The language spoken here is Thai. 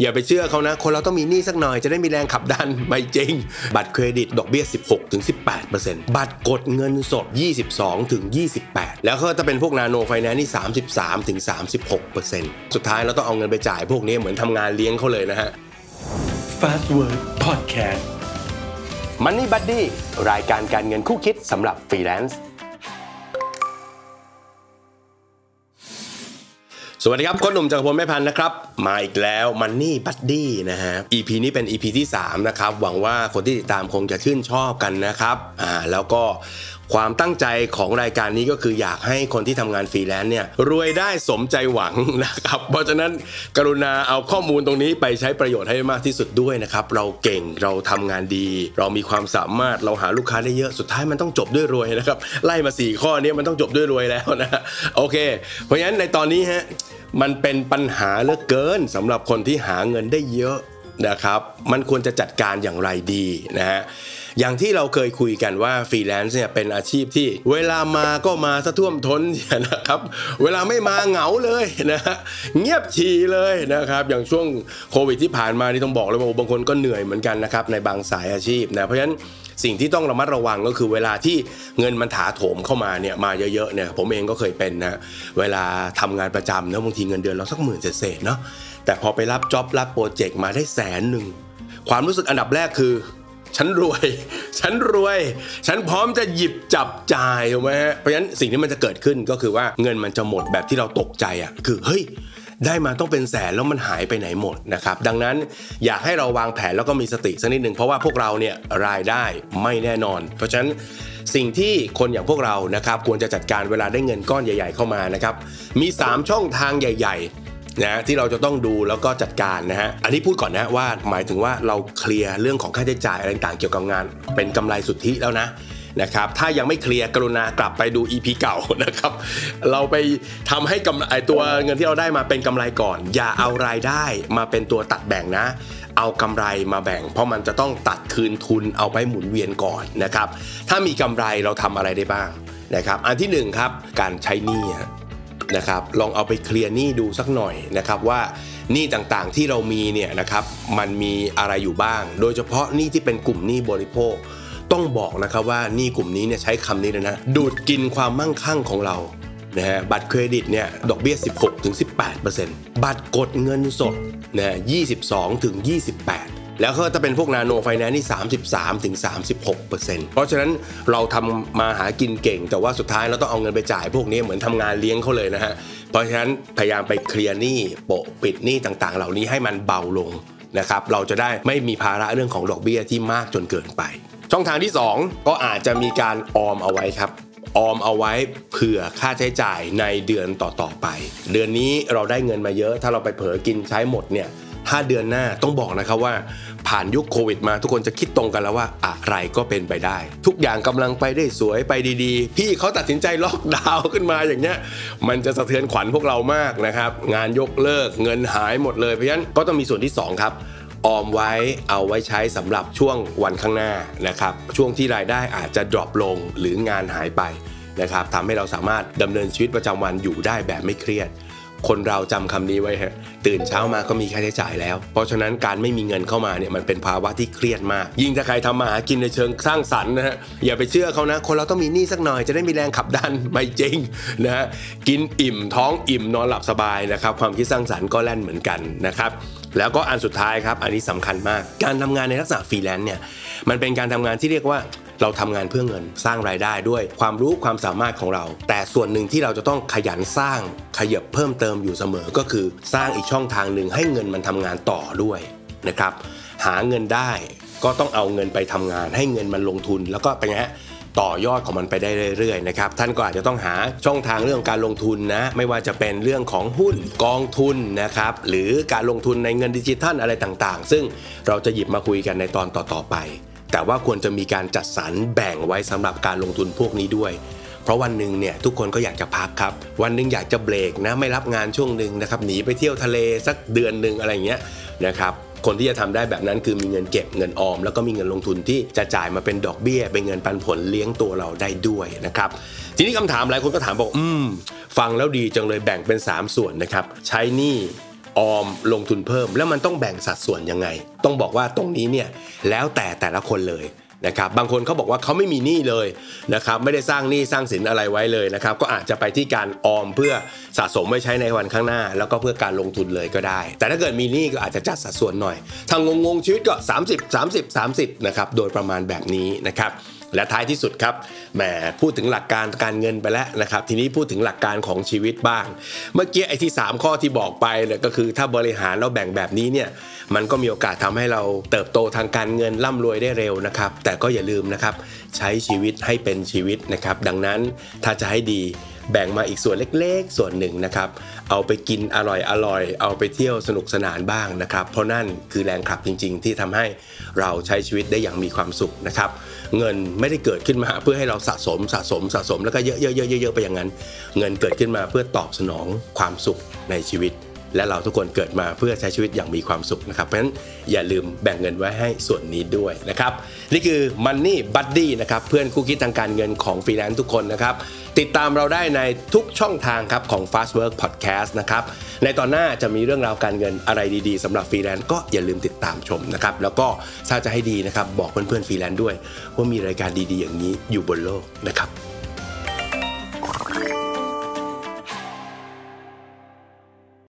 อย่าไปเชื่อเขานะ คนเราต้องมีหนี้สักหน่อยจะได้มีแรงขับดันไม่จริง บัตรเครดิตดอกเบี้ย 16-18%บัตรกดเงินสด 22-28 แล้วก็จะเป็นพวกนาโนไฟแนนซ์นี่ 33-36%สุดท้ายเราต้องเอาเงินไปจ่ายพวกนี้เหมือนทำงานเลี้ยงเขาเลยนะฮะ Fastwork Podcast Money Buddy รายการการเงินคู่คิดสำหรับฟรีแลนซ์ สวัสดีครับผมหนุ่มจักรพงษ์ เมษพันธุ์นะครับ มาอีกแล้ว Money Buddy นะฮะ EP นี้เป็น EP ที่ 3 นะครับ หวังว่าคนที่ติดตามคงจะชื่นชอบกันนะครับอ่าแล้วก็ ความตั้งใจของรายการนี้ก็คืออยากให้คนที่ทำงานฟรีแลนซ์เนี่ยรวยได้สมใจหวังนะครับ เพราะฉะนั้นกรุณาเอาข้อมูลตรงนี้ไปใช้ประโยชน์ให้มากที่สุดด้วยนะครับ เราเก่งเราทำงานดี เรามีความสามารถเราหาลูกค้าได้เยอะสุดท้ายมันต้องจบด้วยรวยนะครับ ไล่มา 4 ข้อนี้มันต้องจบด้วยรวยแล้วนะโอเค เพราะฉะนั้นในตอนนี้ฮะมันเป็นปัญหาเหลือเกินสำหรับคนที่หาเงินได้เยอะนะครับ มันควรจะจัดการอย่างไรดีนะฮะ อย่างที่เราเคยคุยกันว่าฟรีแลนซ์เนี่ยเป็นอาชีพที่ เวลามาก็มาสะท่วมท้นนะครับ เวลาไม่มาเหงาเลยนะเงียบฉี่เลยนะครับ อย่างช่วงโควิดที่ผ่านมานี่ต้องบอกเลยว่าบางคนก็เหนื่อยเหมือนกันนะครับในบางสายอาชีพนะเพราะฉะนั้นสิ่งที่ต้องระมัดระวังก็คือเวลาที่เงินมันถาโถมเข้ามาเนี่ยมาเยอะๆเนี่ยผมเองก็เคยเป็นนะเวลาทำงานประจำนะบางทีเงินเดือนเราสักหมื่นเศษๆเนาะแต่พอไปรับจ็อบรับโปรเจกต์มาได้แสนหนึ่งความรู้สึกอันดับแรกคือ ฉันรวย ฉันรวย ฉันพร้อมจะหยิบจับจ่ายถูกไหมฮะเพราะฉะนั้นสิ่งที่มันจะเกิดขึ้นก็คือว่าเงินมันจะหมดแบบที่เราตกใจอะคือเฮ้ยได้มาต้องเป็นแสนแล้วมันหายไปไหนหมดนะครับดังนั้นอยากให้เราวางแผนแล้วก็มีสติสักนิดหนึ่งเพราะว่าพวกเราเนี่ยรายได้ไม่แน่นอน เพราะฉะนั้นสิ่งที่คนอย่างพวกเรานะครับควรจะจัดการเวลาได้เงินก้อนใหญ่ ๆ เข้ามานะครับมี 3 ช่องทางใหญ่ ๆ นะที่เราจะต้องดูแล้วก็จัดการนะฮะอันนี้พูดก่อนนะว่าหมายถึงว่าเราเคลียร์เรื่องของค่าใช้จ่ายอะไรต่างๆเกี่ยวกับงาน เป็นกำไรสุทธิแล้วนะนะครับถ้ายังไม่เคลียร์กรุณากลับไปดู EP เก่านะครับเราไปทำให้กำไอตัวเงินที่เราได้มาเป็นกำไรก่อน อย่าเอารายได้มาเป็นตัวตัดแบ่งนะ เอากำไรมาแบ่ง เพราะมันจะต้องตัดคืนทุนเอาไปหมุนเวียนก่อนนะครับถ้ามีกำไรเราทำอะไรได้บ้างนะครับอันที่หนึ่งครับการใช้หนี้ นะครับลองเอาไปเคลียร์หนี้ดูสักหน่อยนะครับว่าหนี้ต่างๆที่เรามีเนี่ยนะครับมันมีอะไรอยู่บ้าง โดยเฉพาะหนี้ที่เป็นกลุ่มหนี้บริโภค ต้องบอกนะครับว่าหนี้กลุ่มนี้เนี่ยใช้คำนี้เลยนะดูดกินความมั่งคั่งของเรานะฮะบัตรเครดิตเนี่ยดอกเบี้ย 16-18%บัตรกดเงินสดนะฮะ22-28 แล้วก็จะเป็นพวกนาโนไฟแนนซ์นี่ 33ถึง36 เพราะฉะนั้นเราทำมาหากินเก่ง แต่ว่าสุดท้ายเราต้องเอาเงินไปจ่ายพวกนี้เหมือนทำงานเลี้ยงเขาเลยนะฮะ เพราะฉะนั้นพยายามไปเคลียร์หนี้โปะปิดหนี้ต่างๆ เหล่านี้ให้มันเบาลงนะครับเราจะได้ไม่มีภาระเรื่องของดอกเบี้ยที่มากจนเกินไป ช่องทางที่ 2 ก็อาจจะมีการออมเอาไว้ครับออมเอาไว้เผื่อค่าใช้จ่ายในเดือนต่อๆไป เดือนนี้เราได้เงินมาเยอะ ถ้าเราไปเผลอกินใช้หมดเนี่ย ถ้าเดือนหน้าต้องบอกนะครับว่า ผ่านยุคโควิดมาทุกคนจะคิดตรงกันแล้วว่าอะไรก็เป็นไปได้ ทุกอย่างกำลังไปได้สวยไปดีๆ พี่เขาตัดสินใจล็อกดาวน์ขึ้นมาอย่างเงี้ยมันจะสะเทือนขวัญพวกเรามากนะครับงานยกเลิกเงินหายหมดเลยเพราะฉะนั้นก็ต้องมีส่วนที่ 2 ครับออมไว้เอาไว้ใช้สำหรับช่วงวันข้างหน้านะครับช่วงที่รายได้อาจจะดรอปลงหรืองานหายไปนะครับทำให้เราสามารถดำเนินชีวิตประจำวันอยู่ได้แบบไม่เครียด คนเราจำคำนี้ไว้ฮะตื่นเช้ามาก็มีค่าใช้จ่ายแล้ว เพราะฉะนั้นการไม่มีเงินเข้ามาเนี่ยมันเป็นภาวะที่เครียดมาก ยิ่งถ้าใครทำมาหากินในเชิงสร้างสรรค์นะฮะอย่าไปเชื่อเขานะ คนเราต้องมีหนี้สักหน่อยจะได้มีแรงขับดันไม่จริงนะฮะกินอิ่มท้องอิ่มนอนหลับสบายนะครับความคิดสร้างสรรค์ก็แล่นเหมือนกันนะครับแล้วก็อันสุดท้ายครับอันนี้สำคัญมาก การทำงานในลักษณะฟรีแลนซ์เนี่ยมันเป็นการทำงานที่เรียกว่า เราทำงานเพื่อเงินสร้างรายได้ด้วยความรู้ความสามารถของเรา แต่ส่วนหนึ่งที่เราจะต้องขยันสร้างขยับเพิ่มเติมอยู่เสมอก็คือ สร้างอีกช่องทางหนึ่งให้เงินมันทำงานต่อด้วยนะครับหาเงินได้ก็ต้องเอาเงินไปทำงาน ให้เงินมันลงทุนแล้วก็เป็นไงฮะต่อยอดของมันไปได้เรื่อยๆนะครับท่านก็อาจจะต้องหาช่องทางเรื่องของการลงทุนนะไม่ว่าจะเป็นเรื่องของหุ้นกองทุนนะครับหรือการลงทุนในเงินดิจิทัลอะไรต่างๆ ซึ่งเราจะหยิบมาคุยกันในตอนต่อๆไป แต่ว่าควรจะมีการจัดสรรแบ่งไว้สำหรับการลงทุนพวกนี้ด้วย เพราะวันหนึ่งเนี่ยทุกคนก็อยากจะพักครับ วันหนึ่งอยากจะเบรกนะไม่รับงานช่วงหนึ่งนะครับหนีไปเที่ยวทะเลสักเดือนหนึ่งอะไรอย่างเงี้ยนะครับคนที่จะทำได้แบบนั้นคือมีเงินเก็บเงินออม แล้วก็มีเงินลงทุนที่จะจ่ายมาเป็นดอกเบี้ย เป็นเงินปันผลเลี้ยงตัวเราได้ด้วยนะครับ ทีนี้คำถามหลายคนก็ถามบอก อืม ฟังแล้วดีจังเลยแบ่งเป็น 3 ส่วนนะครับ ใช้หนี้ ออมลงทุนเพิ่ม แล้วมันต้องแบ่งสัดส่วนยังไง ต้องบอกว่าตรงนี้เนี่ยแล้วแต่แต่ละคนเลยนะครับบางคนเขาบอกว่าเขาไม่มีหนี้เลยนะครับไม่ได้สร้างหนี้สร้างสินอะไรไว้เลยนะครับก็อาจจะไปที่การออมเพื่อสะสมไว้ใช้ในวันข้างหน้า แล้วก็เพื่อการลงทุนเลยก็ได้ แต่ถ้าเกิดมีหนี้ก็อาจจะจัดสัดส่วนหน่อยทางงงๆชีวิตก็ 30 30 30นะครับโดยประมาณแบบนี้นะครับ และท้ายที่สุดครับแหมพูดถึงหลักการการเงินไปแล้วนะครับทีนี้พูดถึงหลักการของชีวิตบ้าง เมื่อกี้ไอ้ที่ 3 ข้อที่บอกไปเนี่ยก็คือถ้าบริหารแล้วแบ่งแบบนี้เนี่ยมันก็มีโอกาสทำให้เราเติบโตทางการเงินร่ำรวยได้เร็วนะครับแต่ก็อย่าลืมนะครับใช้ชีวิตให้เป็นชีวิตนะครับดังนั้นถ้าจะให้ดี แบ่งมาอีกส่วนเล็กๆ ส่วนหนึ่งนะครับ เอาไปกินอร่อยอร่อยเอาไปเที่ยวสนุกสนานบ้างนะครับ เพราะนั่นคือแรงขับจริง ๆ ที่ทำให้เราใช้ชีวิตได้อย่างมีความสุขนะครับ เงินไม่ได้เกิดขึ้นมาเพื่อให้เราสะสมสะสมสะสมแล้วก็เยอะๆๆๆๆไปอย่างนั้น เงินเกิดขึ้นมาเพื่อตอบสนองความสุขในชีวิต และเราทุกคนเกิดมาเพื่อใช้ชีวิตอย่างมีความสุขนะครับ เพราะฉะนั้นอย่าลืมแบ่งเงินไว้ให้ส่วนนี้ด้วยนะครับ นี่คือ Money Buddy นะครับเพื่อนคู่คิดทางการเงินของฟรีแลนซ์ทุกคนนะครับ ติดตามเราได้ในทุกช่องทางครับของ Fastwork Podcast นะครับ ในตอนหน้าจะมีเรื่องราวการเงินอะไรดีๆสำหรับฟรีแลนซ์ก็อย่าลืมติดตามชมนะครับ แล้วก็ถ้าจะให้ดีนะครับบอกเพื่อนๆฟรีแลนซ์ด้วย ว่ามีรายการดีๆ อย่างนี้อยู่บนโลกนะครับ